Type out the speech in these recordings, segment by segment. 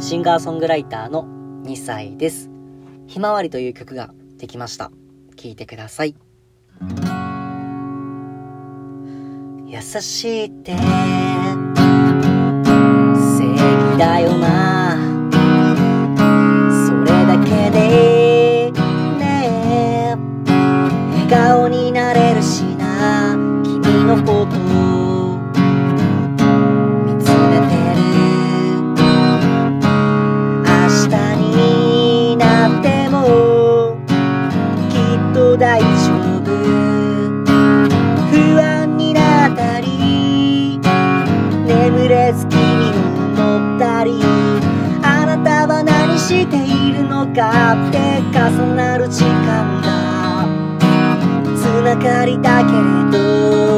シンガーソングライターの2歳です。ひまわりという曲ができました。聴いてください。優しいって正義だよなそれだけでね笑顔に揺れず君たりあなたは何しているのかって重なる時間がつながりだけど。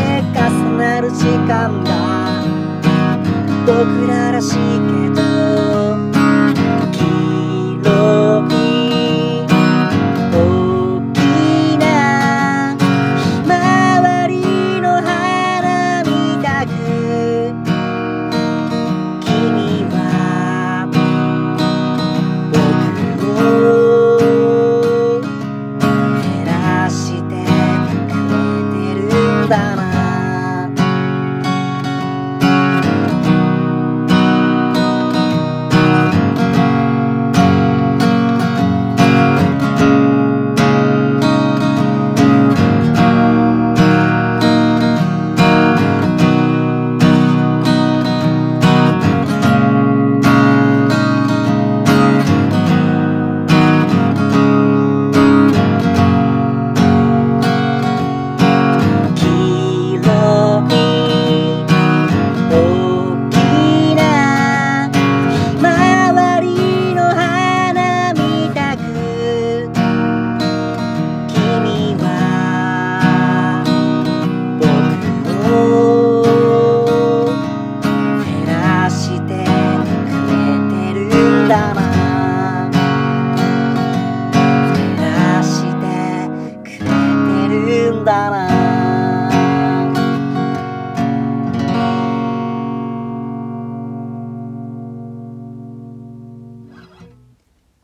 僕ららしいけど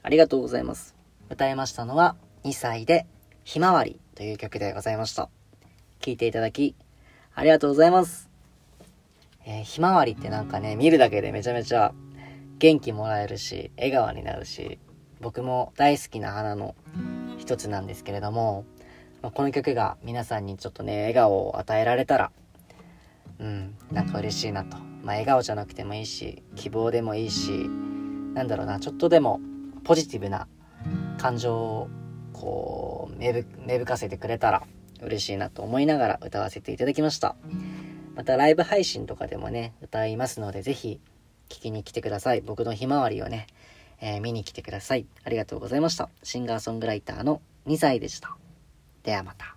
ありがとうございます。歌いましたのは2歳でひまわりという曲でございました。聴いていただきありがとうございます。えー、ひまわりってなんかね、見るだけでめちゃめちゃ元気もらえるし、笑顔になるし、僕も大好きな花の一つなんですけれども、まあ、この曲が皆さんにちょっとね、笑顔を与えられたら、うん、なんか嬉しいなと。まあ、笑顔じゃなくてもいいし、希望でもいいし、なんだろうな、ちょっとでもポジティブな感情をこう芽吹かせてくれたら嬉しいなと思いながら歌わせていただきました。またライブ配信とかでもね歌いますので是非聴きに来てください。僕のひまわりをね、えー、見に来てください。ありがとうございました。シンガーソングライターの2歳でした。ではまた。